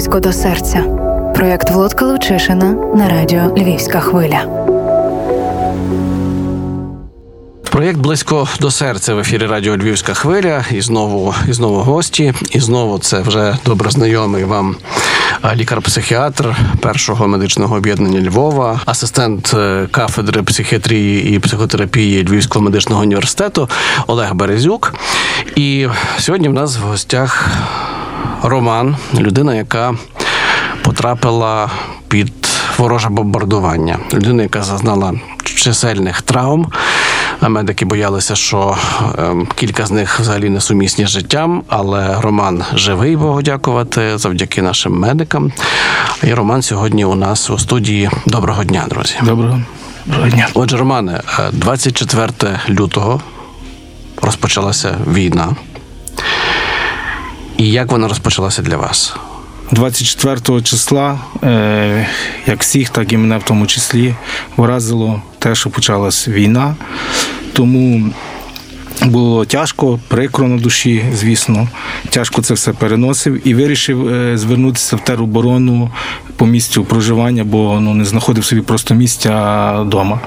близько до серця. Проєкт Володка Лучишина на радіо Львівська хвиля. Проєкт близько до серця в ефірі Радіо Львівська хвиля. І знову і знову гості. І знову це вже добре знайомий вам лікар-психіатр першого медичного об'єднання Львова, асистент е, кафедри психіатрії і психотерапії Львівського медичного університету Олег Березюк. І сьогодні в нас в гостях Роман, людина, яка потрапила під вороже бомбардування, людина, яка зазнала чисельних травм. А медики боялися, що ем, кілька з них взагалі не сумісні з життям, але Роман живий, Богу дякувати, завдяки нашим медикам. І Роман сьогодні у нас у студії. Доброго дня, друзі. Доброго Доброго дня. Отже, Романе, 24 лютого розпочалася війна. І як вона розпочалася для вас? 24 числа, е, як всіх, так і мене в тому числі, вразило те, що почалась війна. Тому було тяжко, прикро на душі, звісно. Тяжко це все переносив і вирішив е, звернутися в тероборону по місцю проживання, бо ну, не знаходив собі просто місця вдома.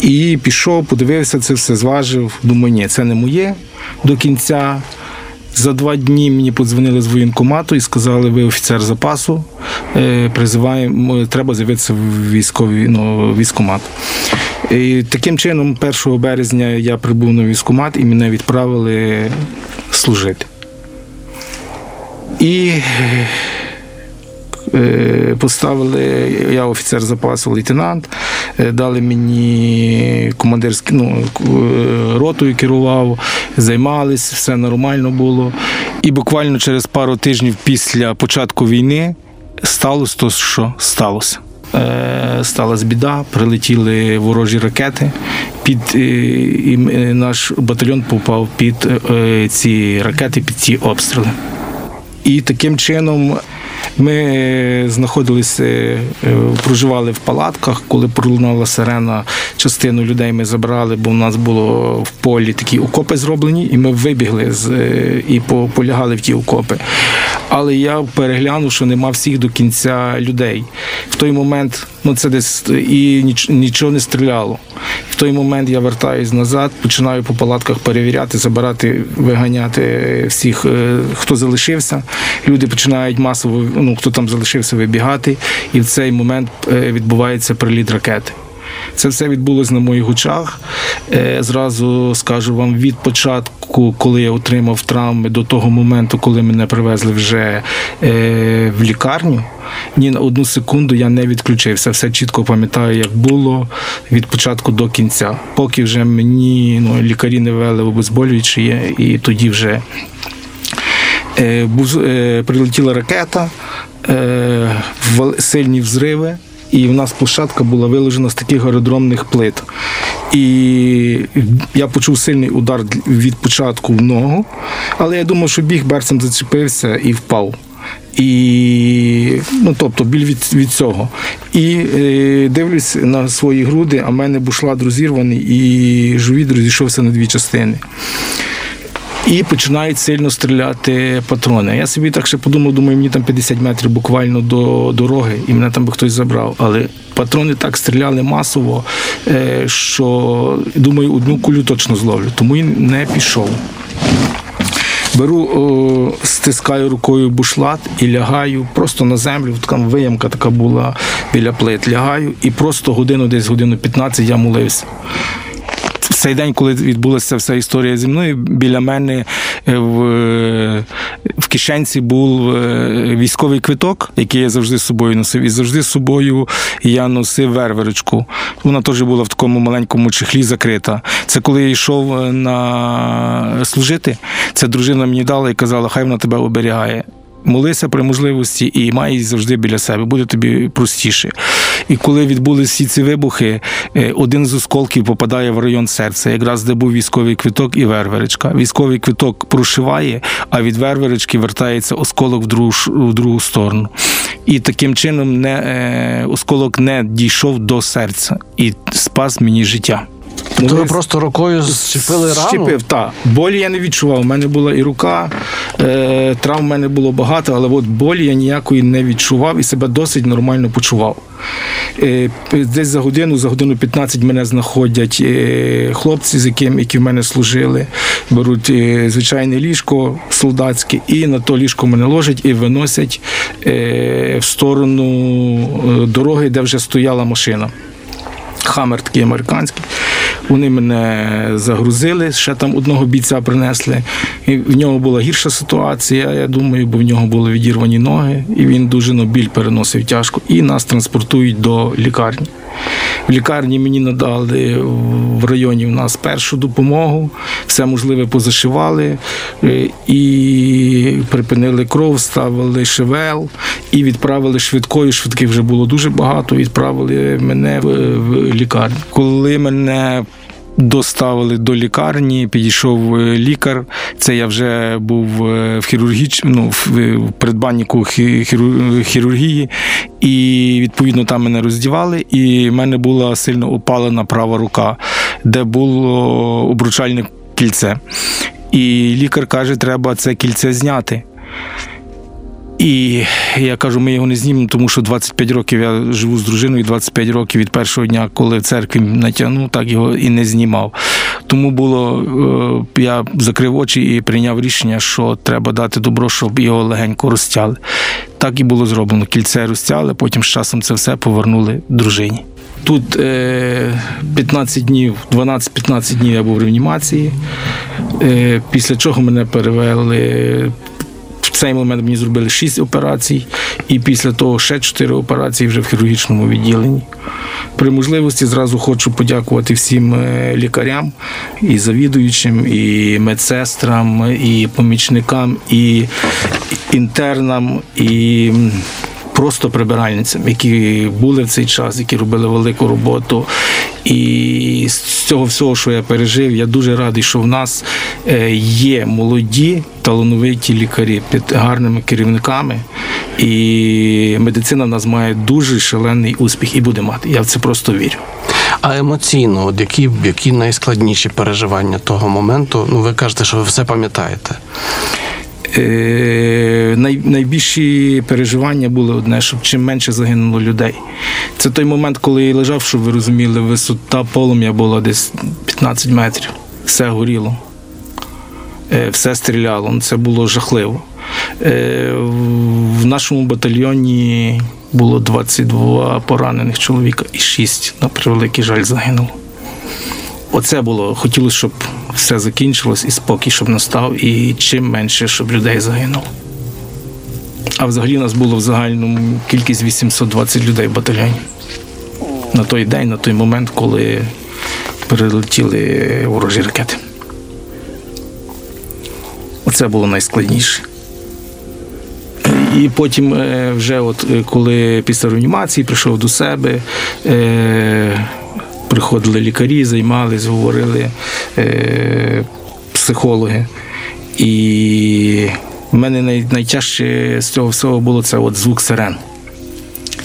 І пішов, подивився це все, зважив. Думаю, ні, це не моє до кінця. За два дні мені подзвонили з воєнкомату і сказали, ви офіцер запасу, е, призиваємо, треба з'явитися в військовий ну, військомат. І Таким чином, 1 березня я прибув на військомат і мене відправили служити. І Е, поставили, я офіцер запасу, лейтенант, е, дали мені командирську ну, е, ротою керував, займались, все нормально було. І буквально через пару тижнів після початку війни сталося то, що сталося. Сталася біда, прилетіли ворожі ракети, під і наш батальйон попав під ці ракети, під ці обстріли. І таким чином ми знаходилися, е, проживали в палатках. Коли пролунала сирена, частину людей ми забрали, бо в нас було в полі такі окопи зроблені, і ми вибігли з е, і полягали в ті окопи. Але я переглянув, що нема всіх до кінця людей. В той момент ну це десь і ніч, нічого не стріляло. В той момент я вертаюсь назад, починаю по палатках перевіряти, забирати, виганяти всіх, е, хто залишився. Люди починають масово, ну хто там залишився, вибігати, і в цей момент е, відбувається приліт ракети. Це все відбулося на моїх очах. Е, зразу скажу вам від початку, коли я отримав травми, до того моменту, коли мене привезли вже е, в лікарню. Ні на одну секунду я не відключився. Все чітко пам'ятаю, як було від початку до кінця. Поки вже мені ну, лікарі не вели обезболюючі, і тоді вже прилетіла ракета, сильні взриви і в нас площадка була виложена з таких аеродромних плит. І я почув сильний удар від початку в ногу, але я думав, що біг берцем зачепився і впав. І ну, тобто біль від від цього. І е, дивлюсь на свої груди, а в мене бушлат розірваний, і живіт розійшовся на дві частини і починають сильно стріляти патрони. Я собі так ще подумав, думаю, мені там 50 метрів буквально до дороги, і мене там би хтось забрав. Але патрони так стріляли масово, е, що думаю, одну кулю точно зловлю, тому і не пішов. Беру, о, стискаю рукою бушлат і лягаю просто на землю. Така виямка така була біля плит. Лягаю, і просто годину, десь годину 15 я молився цей день, коли відбулася вся історія зі мною, біля мене е, в в кишенці був е, військовий квиток, який я завжди з собою носив. І завжди з собою я носив верверочку. Вона теж була в такому маленькому чехлі закрита. Це коли я йшов е, на служити, це дружина мені дала і казала, хай вона тебе оберігає молися при можливості і май її завжди біля себе, буде тобі простіше. І коли відбулися всі ці вибухи, е, один з осколків попадає в район серця, якраз де був військовий квиток і верверечка. Військовий квиток прошиває, а від верверечки вертається осколок в другу в другу сторону. І таким чином не, е, осколок не дійшов до серця і спас мені життя. Тобто ви просто рукою зчепили рану? Щепив, так. Болі я не відчував. У мене була і рука, е, травм в мене було багато, але от болі я ніякої не відчував і себе досить нормально почував. Е, десь за годину, за годину 15 мене знаходять е, хлопці, з яким, які в мене служили, беруть е, звичайне ліжко солдатське, і на то ліжко мене ложать і виносять е, в сторону е, дороги, де вже стояла машина. Хаммер такий американський. Вони мене загрузили, ще там одного бійця принесли. І в нього була гірша ситуація, я думаю, бо в нього були відірвані ноги, і він дуже ну, біль переносив тяжко. І нас транспортують до лікарні. В лікарні мені надали в районі в нас першу допомогу, все можливе позашивали е, і припинили кров, ставили шевел і відправили швидкою. Швидких вже було дуже багато. Відправили мене в, в лікарню. Коли мене Доставили до лікарні, підійшов е, лікар. Це я вже був е, в хірургіч... ну, в хіру- хірургії, і відповідно там мене роздівали, і в мене була сильно опалена права рука, де було обручальне кільце. І лікар каже, треба це кільце зняти. І я кажу, ми його не знімемо, тому що 25 років я живу з дружиною, 25 років від першого дня, коли церкві натягнув, так його і не знімав. Тому було, е, я закрив очі і прийняв рішення, що треба дати добро, щоб його легенько розтяли. Так і було зроблено. Кільце розтяли, потім з часом це все повернули дружині. Тут е, 15 днів, 12-15 днів я був в реанімації, е, після чого мене перевели в цей момент мені зробили 6 операцій, і після того ще 4 операції вже в хірургічному відділенні. При можливості зразу хочу подякувати всім е, лікарям, і завідуючим, і медсестрам, і помічникам, і інтернам, і просто прибиральницям, які були в цей час, які робили велику роботу. І з цього всього, що я пережив, я дуже радий, що в нас е, є молоді талановиті лікарі під гарними керівниками. І медицина в нас має дуже шалений успіх і буде мати. Я в це просто вірю. А емоційно, от які, які найскладніші переживання того моменту? Ну, ви кажете, що ви все пам'ятаєте. Е, най, найбільші переживання були одне, щоб чим менше загинуло людей. Це той момент, коли я лежав, щоб ви розуміли, висота полум'я була десь 15 метрів. Все горіло, Е, все стріляло. Це було жахливо. Е, В нашому батальйоні було 22 поранених чоловіка і 6, на превеликий жаль, загинуло. Оце було. Хотілося, щоб все закінчилось і спокій, щоб настав, і чим менше, щоб людей загинуло. А взагалі нас було в загальному кількість 820 людей в батальйоні. На той день, на той момент, коли прилетіли ворожі ракети. Оце було найскладніше. І потім, е, вже от е, коли після реанімації прийшов до себе, е, приходили лікарі, займались, говорили е, психологи. І в мене най, найтяжче з цього всього було це от звук сирен.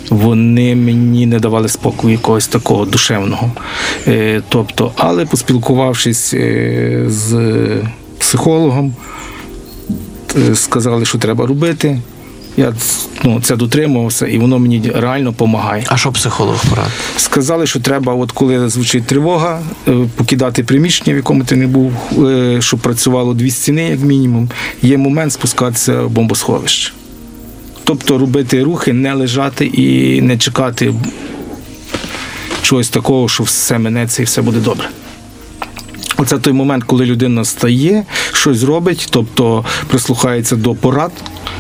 Вони мені не давали спокою якогось такого душевного. Е, тобто, але поспілкувавшись е, з психологом, е, сказали, що треба робити. Я ну, це дотримувався, і воно мені реально допомагає. А що психолог порадив? Сказали, що треба, от коли звучить тривога, е, покидати приміщення, в якому ти не був, е, щоб працювало дві стіни, як мінімум. Є момент спускатися в бомбосховище. Тобто робити рухи, не лежати і не чекати чогось такого, що все минеться і все буде добре. Оце той момент, коли людина стає, щось робить, тобто прислухається до порад.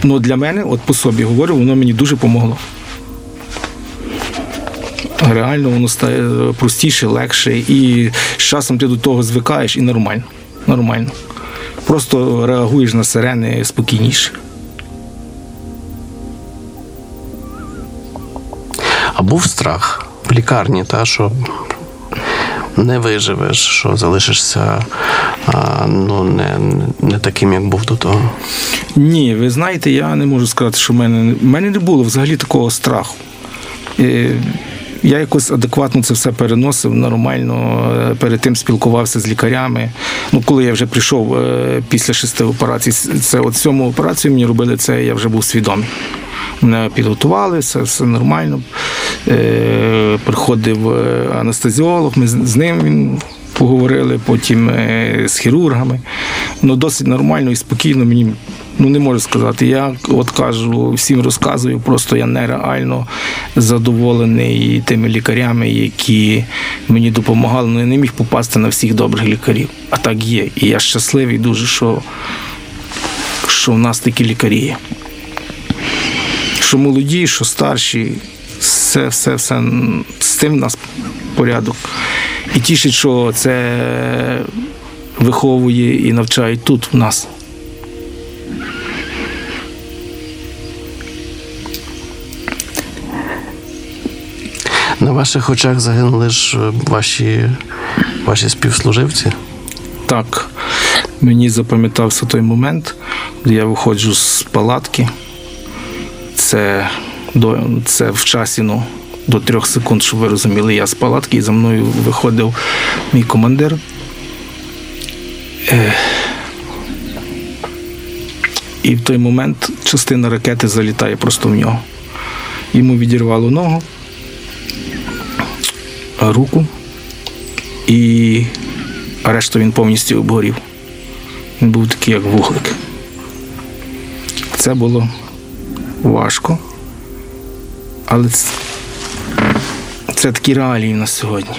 Ну для мене, от по собі говорю, воно мені дуже помогло. Реально воно стає простіше, легше, і з часом ти до того звикаєш і нормально. Нормально. Просто реагуєш на сирени спокійніше. А був страх в лікарні, та, що не виживеш, що залишишся ну, не, не таким, як був до того. Ні, ви знаєте, я не можу сказати, що в мене в мене не було взагалі такого страху. Я якось адекватно це все переносив, нормально. е, Перед тим спілкувався з лікарями. Ну, коли я вже прийшов е, після шести операцій, це от сьому операцію мені робили це, я вже був свідомий. Підготували, все, все нормально. Е, приходив е, анестезіолог, ми з з ним він поговорили, потім е, з хірургами. Ну, досить нормально і спокійно мені. Ну, не можу сказати. Я от кажу, всім розказую, просто я нереально задоволений тими лікарями, які мені допомагали. Ну, я не міг попасти на всіх добрих лікарів. А так є. І я щасливий дуже, що, що в нас такі лікарі є. Що молоді, що старші, все, все, все з тим в нас порядок. І тішить, що це виховує і навчають тут в нас. На ваших очах загинули ж е, ваші, ваші співслуживці. Так, мені запам'ятався той момент, де я виходжу з палатки. Це, до, це в часі ну, до трьох секунд, щоб ви розуміли, я з палатки і за мною виходив мій командир. Е, і в той момент частина ракети залітає просто в нього. Йому відірвало ногу, руку і решту він повністю обгорів. Він був такий, як вуглик. Це було важко. Але це, це такі реалії на сьогодні.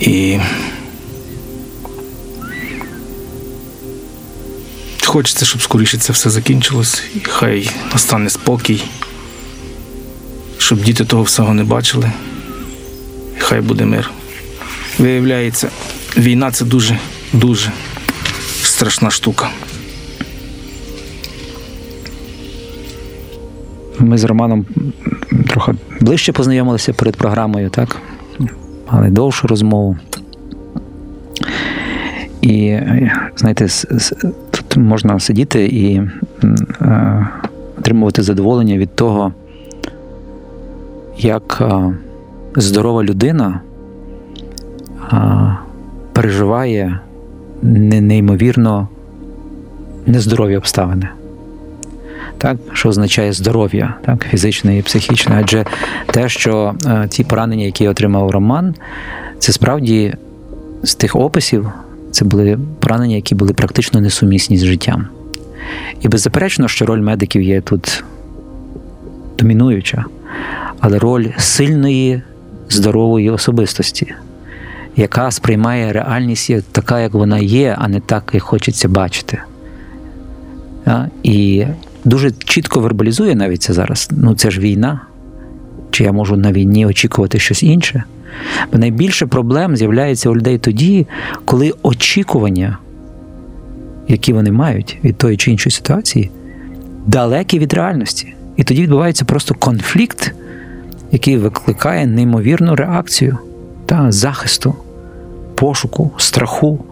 І хочеться, щоб скоріше це все закінчилось, і хай настане спокій, щоб діти того всього не бачили. І хай буде мир. Виявляється, війна це дуже, дуже страшна штука. Ми з Романом трохи ближче познайомилися перед програмою, так? Мали довшу розмову. І, знаєте, тут можна сидіти і е, отримувати задоволення від того, як е, здорова людина е, переживає неймовірно нездорові обставини так, що означає здоров'я, так, фізичне і психічне. Адже те, що е, ті поранення, які отримав Роман, це справді з тих описів, це були поранення, які були практично несумісні з життям. І беззаперечно, що роль медиків є тут домінуюча, але роль сильної, здорової особистості, яка сприймає реальність така, як вона є, а не так, як хочеться бачити. І дуже чітко вербалізує навіть це зараз. Ну це ж війна. Чи я можу на війні очікувати щось інше? Бо найбільше проблем з'являється у людей тоді, коли очікування, які вони мають від тої чи іншої ситуації, далекі від реальності. І тоді відбувається просто конфлікт, який викликає неймовірну реакцію та захисту, пошуку, страху.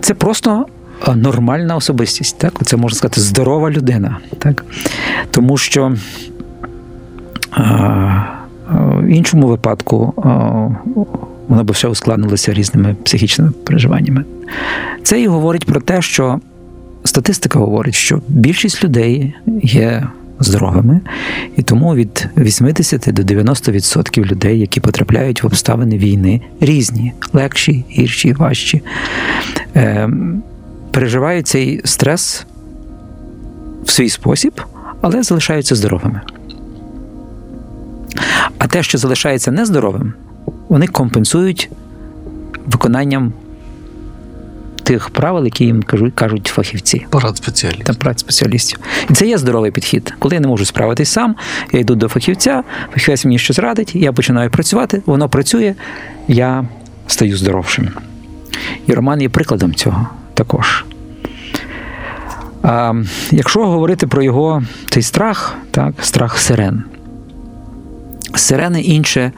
Це просто нормальна особистість. Так? Це можна сказати здорова людина. Так? Тому що в іншому випадку воно б все ускладнилося різними психічними переживаннями. Це і говорить про те, що статистика говорить, що більшість людей є здоровими, і тому від 80 до 90% людей, які потрапляють в обставини війни, різні, легші, гірші, важчі, переживають цей стрес в свій спосіб, але залишаються здоровими. А те, що залишається нездоровим, вони компенсують виконанням тих правил, які їм кажуть, кажуть фахівці Парад спеціалістів. та праць спеціалістів. І це є здоровий підхід. Коли я не можу справитись сам, я йду до фахівця, фахівець мені щось радить, я починаю працювати, воно працює, я стаю здоровшим. І Роман є прикладом цього також. А, якщо говорити про його цей страх, так, страх сирен. Сирени інше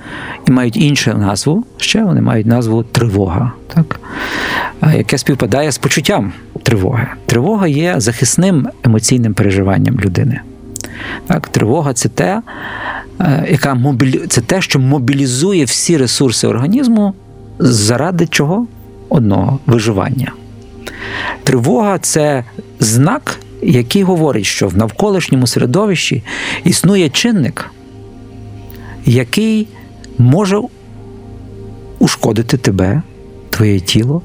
і мають іншу назву, ще вони мають назву тривога, так? яке співпадає з почуттям тривоги. Тривога є захисним емоційним переживанням людини. Так? Тривога це те, е, яка мобілі... це те, що мобілізує всі ресурси організму заради чого? Одного виживання. Тривога це знак, який говорить, що в навколишньому середовищі існує чинник, який може ушкодити тебе, твоє тіло,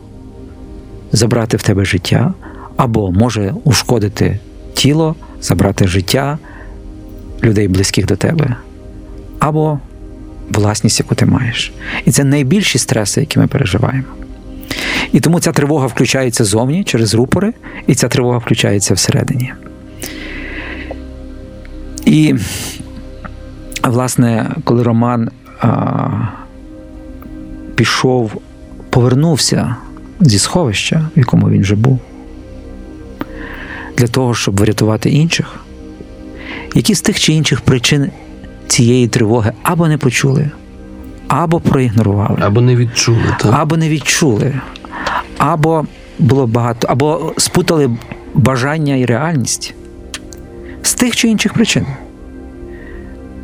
забрати в тебе життя, або може ушкодити тіло, забрати життя людей близьких до тебе, або власність, яку ти маєш. І це найбільші стреси, які ми переживаємо. І тому ця тривога включається зовні через рупори, і ця тривога включається всередині. І, власне, коли Роман а, пішов, повернувся зі сховища, в якому він вже був, для того, щоб врятувати інших, які з тих чи інших причин цієї тривоги або не почули, або проігнорували, Або не відчули, так? або не відчули, або було багато, або спутали бажання і реальність з тих чи інших причин.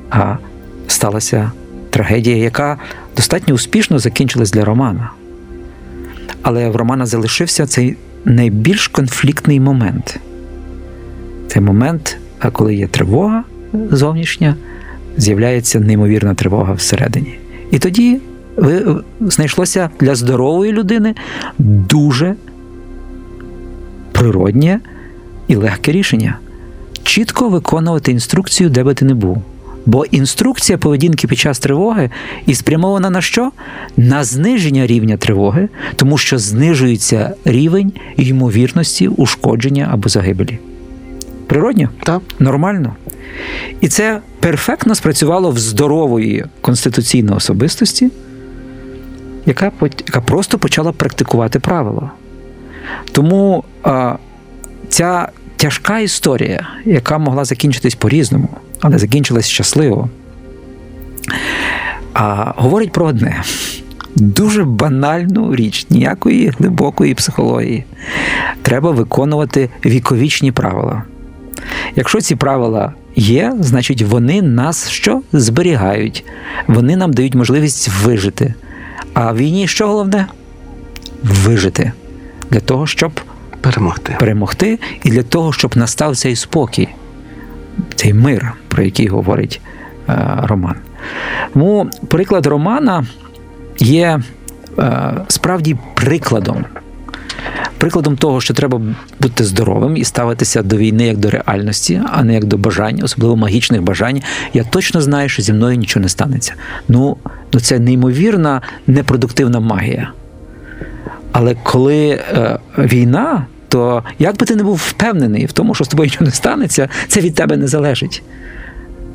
А сталася трагедія, яка достатньо успішно закінчилась для Романа. Але в Романа залишився цей найбільш конфліктний момент. Цей момент, коли є тривога зовнішня, з'являється неймовірна тривога всередині. І тоді знайшлося для здорової людини дуже природнє і легке рішення чітко виконувати інструкцію, де би ти не був. Бо інструкція поведінки під час тривоги і спрямована на що? На зниження рівня тривоги, тому що знижується рівень ймовірності ушкодження або загибелі. Природньо? Так. Нормально. І це перфектно спрацювало в здорової конституційної особистості, яка, яка просто почала практикувати правила. Тому а, ця тяжка історія, яка могла закінчитись по-різному, але закінчилась щасливо, а, говорить про одне. Дуже банальну річ, ніякої глибокої психології. Треба виконувати віковічні правила. Якщо ці правила є, значить вони нас що зберігають, вони нам дають можливість вижити. А в війні що головне? Вижити для того, щоб Перемогти. перемогти, і для того, щоб настав цей спокій, цей мир, про який говорить е, Роман. Тому приклад Романа є е, справді прикладом. Прикладом того, що треба бути здоровим і ставитися до війни як до реальності, а не як до бажань, особливо магічних бажань. Я точно знаю, що зі мною нічого не станеться. Ну, ну це неймовірна непродуктивна магія. Але коли е, війна, то як би ти не був впевнений в тому, що з тобою нічого не станеться, це від тебе не залежить.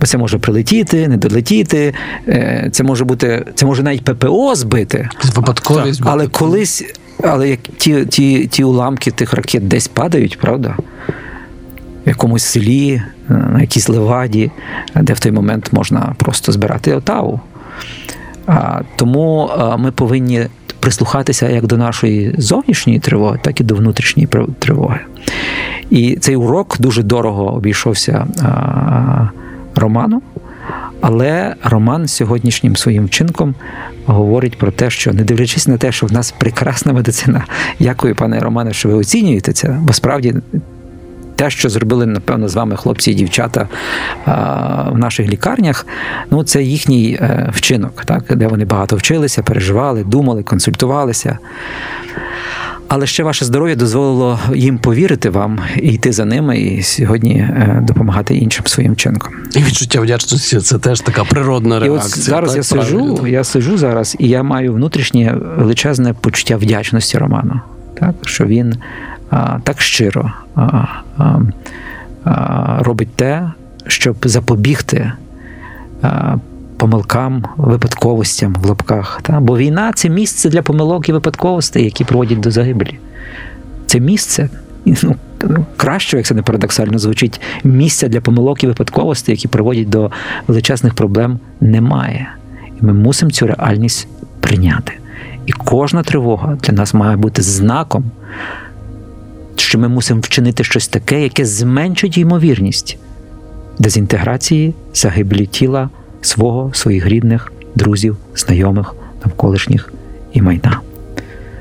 Бо це може прилетіти, не долетіти, е, це може бути, це може навіть ППО збити. Випадковість. Але колись, але як ті, ті, ті уламки тих ракет десь падають, правда? В якомусь селі, е, на якійсь леваді, де в той момент можна просто збирати отаву. А, тому а, ми повинні прислухатися як до нашої зовнішньої тривоги, так і до внутрішньої тривоги. І цей урок дуже дорого обійшовся а, Роману. Але Роман сьогоднішнім своїм вчинком говорить про те, що не дивлячись на те, що в нас прекрасна медицина. Дякую, пане Романе, що ви оцінюєте це, бо справді те, що зробили, напевно, з вами хлопці і дівчата в наших лікарнях, ну це їхній е, вчинок, так, де вони багато вчилися, переживали, думали, консультувалися. Але ще ваше здоров'я дозволило їм повірити вам і йти за ними, і сьогодні е, допомагати іншим своїм вчинком. І відчуття вдячності це теж така природна І реакція. от зараз так, я сижу, я сижу зараз, і я маю внутрішнє величезне почуття вдячності Роману, так що він а, так щиро а, а, а, робить те, щоб запобігти а, помилкам, випадковостям в лапках. Та? Бо війна це місце для помилок і випадковостей, які приводять до загибелі. Це місце. Ну, краще, як це не парадоксально звучить, місця для помилок і випадковостей, які приводять до величезних проблем, немає. І ми мусимо цю реальність прийняти. І кожна тривога для нас має бути знаком, що ми мусимо вчинити щось таке, яке зменшить ймовірність дезінтеграції, загибелі тіла, свого, своїх рідних, друзів, знайомих, навколишніх і майна.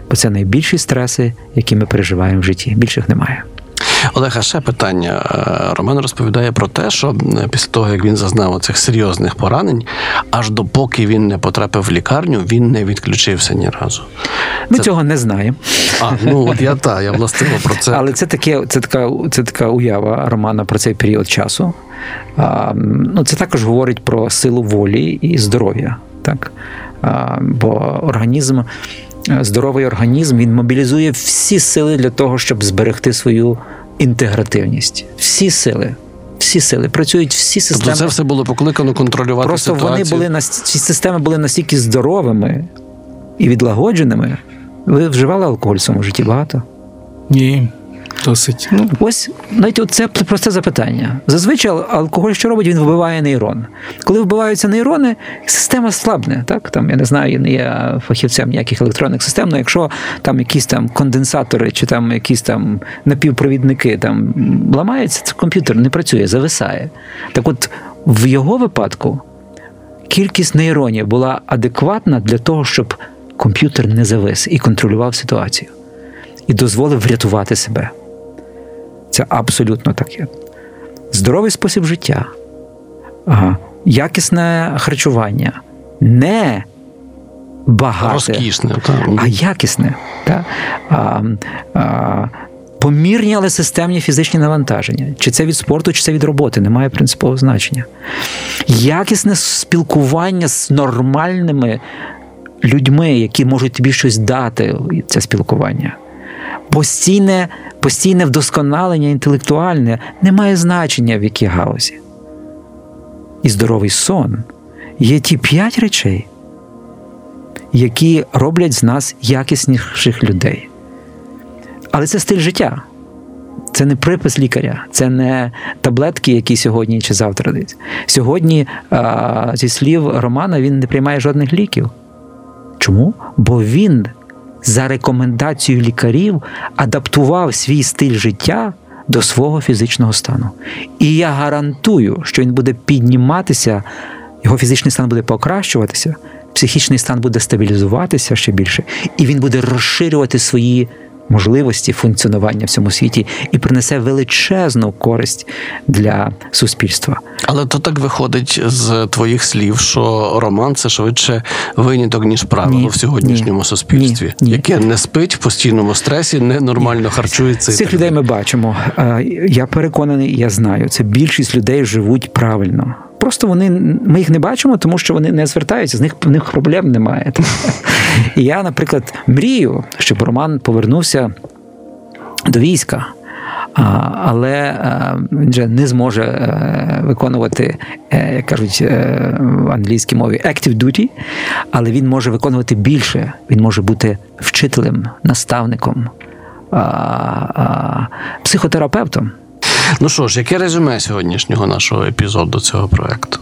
Бо це найбільші стреси, які ми переживаємо в житті. Більших немає. Олег, ще питання. Е, Роман розповідає про те, що е, після того, як він зазнав цих серйозних поранень, аж допоки він не потрапив в лікарню, він не відключився ні разу. Ми Це- цього не знаємо. А, ну от я та, я властиво про це. Але це таке, це така, це така уява Романа про цей період часу. А, ну, це також говорить про силу волі і здоров'я. Так? А, бо організм, е, здоровий організм, він мобілізує всі сили для того, щоб зберегти свою інтегративність. Всі сили. Всі сили. Працюють всі Тобто системи. це все було покликано контролювати Просто ситуацію. вони були на ці системи були настільки здоровими і відлагодженими. Ви вживали алкоголь в своєму житті багато? Ні, досить. Ну, Ось навіть це просте запитання. Зазвичай алкоголь що робить? Він вбиває нейрон. Коли вбиваються нейрони, система слабне. Так там я не знаю, я не є фахівцем ніяких електронних систем. але якщо там якісь там конденсатори чи там якісь там напівпровідники там ламаються, це комп'ютер не працює, зависає. Так, от в його випадку кількість нейронів була адекватна для того, щоб комп'ютер не завис і контролював ситуацію, і дозволив врятувати себе. Це абсолютно так є. Здоровий спосіб життя, ага. якісне харчування, не багате, розкішне. Та. а якісне. Та? А, а, помірні, але системні фізичні навантаження. Чи це від спорту, чи це від роботи, не має принципового значення. Якісне спілкування з нормальними людьми, які можуть тобі щось дати, це спілкування. Постійне, постійне вдосконалення інтелектуальне не має значення в якій галузі. І здоровий сон є ті п'ять речей, які роблять з нас якісніших людей. Але це стиль життя. Це не припис лікаря, це не таблетки, які сьогодні чи завтра дають. Сьогодні, зі слів Романа, він не приймає жодних ліків. Чому? Бо він за рекомендацією лікарів адаптував свій стиль життя до свого фізичного стану. І я гарантую, що він буде підніматися, його фізичний стан буде покращуватися, психічний стан буде стабілізуватися ще більше, і він буде розширювати свої можливості функціонування в цьому світі і принесе величезну користь для суспільства. Але то так виходить з твоїх слів, що роман це швидше виняток, ніж правило Ні, в сьогоднішньому ні, суспільстві, ні, ні. яке не спить в постійному стресі, ненормально харчується. Цих так людей ми бачимо. Е, Я переконаний, я знаю, це більшість людей живуть правильно. Просто вони ми їх не бачимо, тому що вони не звертаються, з них в них проблем немає. І я, наприклад, мрію, щоб Роман повернувся до війська. А, але е, він вже не зможе е, виконувати, е, як кажуть в англійській мові, active duty, але він може виконувати більше. Він може бути вчителем, наставником, а, а, психотерапевтом. Ну що ж, яке резюме сьогоднішнього нашого епізоду цього проекту?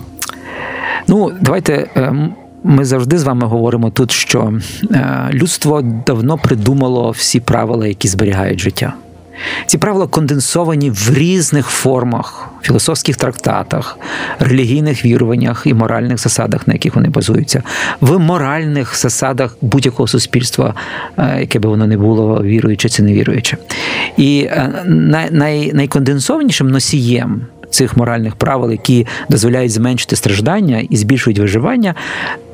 Ну, давайте. ем, Ми завжди з вами говоримо тут, що е, людство давно придумало всі правила, які зберігають життя. Ці правила конденсовані в різних формах, філософських трактатах, релігійних віруваннях і моральних засадах, на яких вони базуються, в моральних засадах будь-якого суспільства, е, яке би воно не було, віруюче чи не віруюче. І е, най, най, найконденсованішим носієм цих моральних правил, які дозволяють зменшити страждання і збільшують виживання,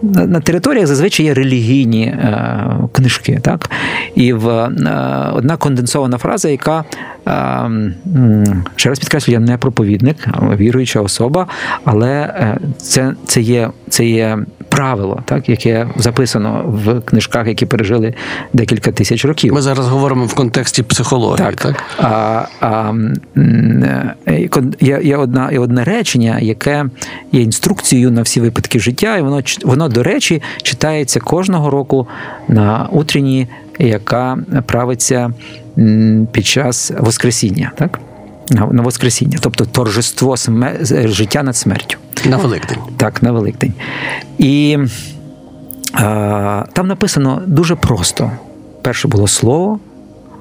на, територіях зазвичай є релігійні е, книжки. Так? І в е, одна конденсована фраза, яка е, ще раз підкреслю, я не проповідник, віруюча особа, але е, це, це, є, це є правило, так, яке записано в книжках, які пережили декілька тисяч років. Ми зараз говоримо в контексті психології, так? Так. А, а, е, є, є, одна, є одне речення, яке є інструкцією на всі випадки життя, і воно, воно, до речі, читається кожного року на утренні, яка правиться під час Воскресіння. Так? На, Воскресіння, тобто торжество сме- з- життя над смертю. На Великдень. Так, на Великдень. І а, там написано дуже просто: перше було слово,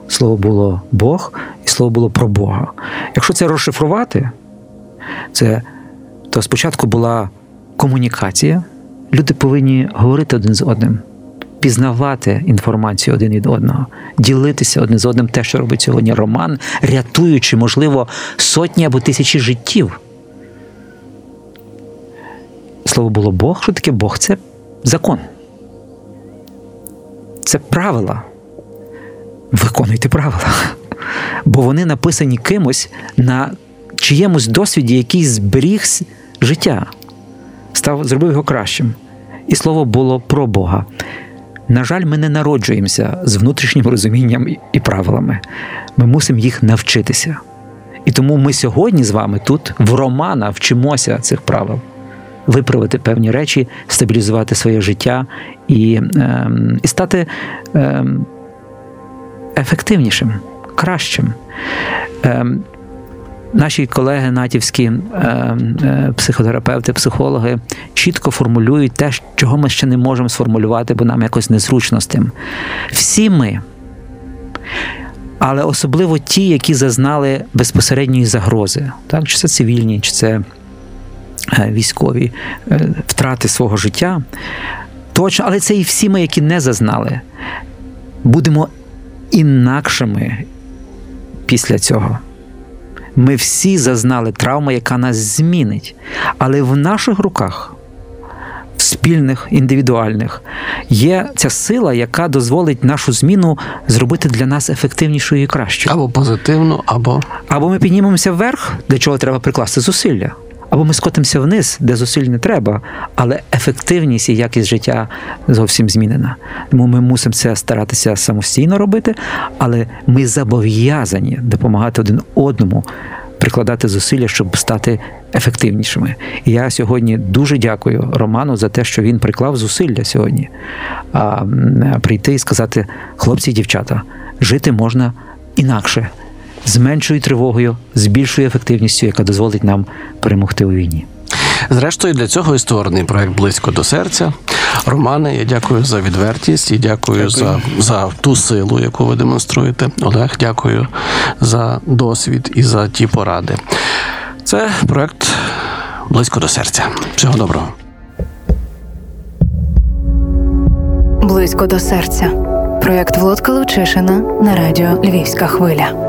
слово було Бог, і слово було про Бога. Якщо це розшифрувати, це, то спочатку була комунікація. Люди повинні говорити один з одним, пізнавати інформацію один від одного, ділитися один з одним те, що робить сьогодні Роман, рятуючи, можливо, сотні або тисячі життів. Слово було Бог. Що таке Бог? Це закон. Це правила. Виконуйте правила. Бо вони написані кимось на чиємусь досвіді, який зберіг життя, став, зробив його кращим. І слово було про Бога. На жаль, ми не народжуємося з внутрішнім розумінням і- правилами. Ми мусимо їх навчитися. І тому ми сьогодні з вами тут, в Романа, вчимося цих правил. Виправити певні речі, стабілізувати своє життя і, ем, і стати ем, ефективнішим, кращим. Ем, Наші колеги натівські е, психотерапевти, психологи чітко формулюють те, чого ми ще не можемо сформулювати, бо нам якось незручно з тим. Всі ми, але особливо ті, які зазнали безпосередньої загрози, так? чи це цивільні, чи це е, військові е, втрати свого життя. Точно, але це і всі ми, які не зазнали, будемо інакшими після цього. Ми всі зазнали травму, яка нас змінить. Але в наших руках, спільних, індивідуальних, є ця сила, яка дозволить нашу зміну зробити для нас ефективнішою і кращою. Або позитивно, або Або ми піднімемося вверх, для чого треба прикласти зусилля. Або ми скотимося вниз, де зусиль не треба, але ефективність і якість життя зовсім змінена. Тому ми мусимо це старатися самостійно робити, але ми зобов'язані допомагати один одному, прикладати зусилля, щоб стати ефективнішими. І я сьогодні дуже дякую Роману за те, що він приклав зусилля сьогодні а, прийти і сказати: хлопці і дівчата, жити можна інакше з меншою тривогою, з більшою ефективністю, яка дозволить нам перемогти у війні. зрештою для цього і створений проект близько до серця. Романе, я дякую за відвертість і дякую, За, за ту силу, яку ви демонструєте. Олег, дякую за досвід і за ті поради. Це проект близько до серця. Всього доброго. Близько до серця. Проєкт Володка Лучишина на радіо Львівська хвиля.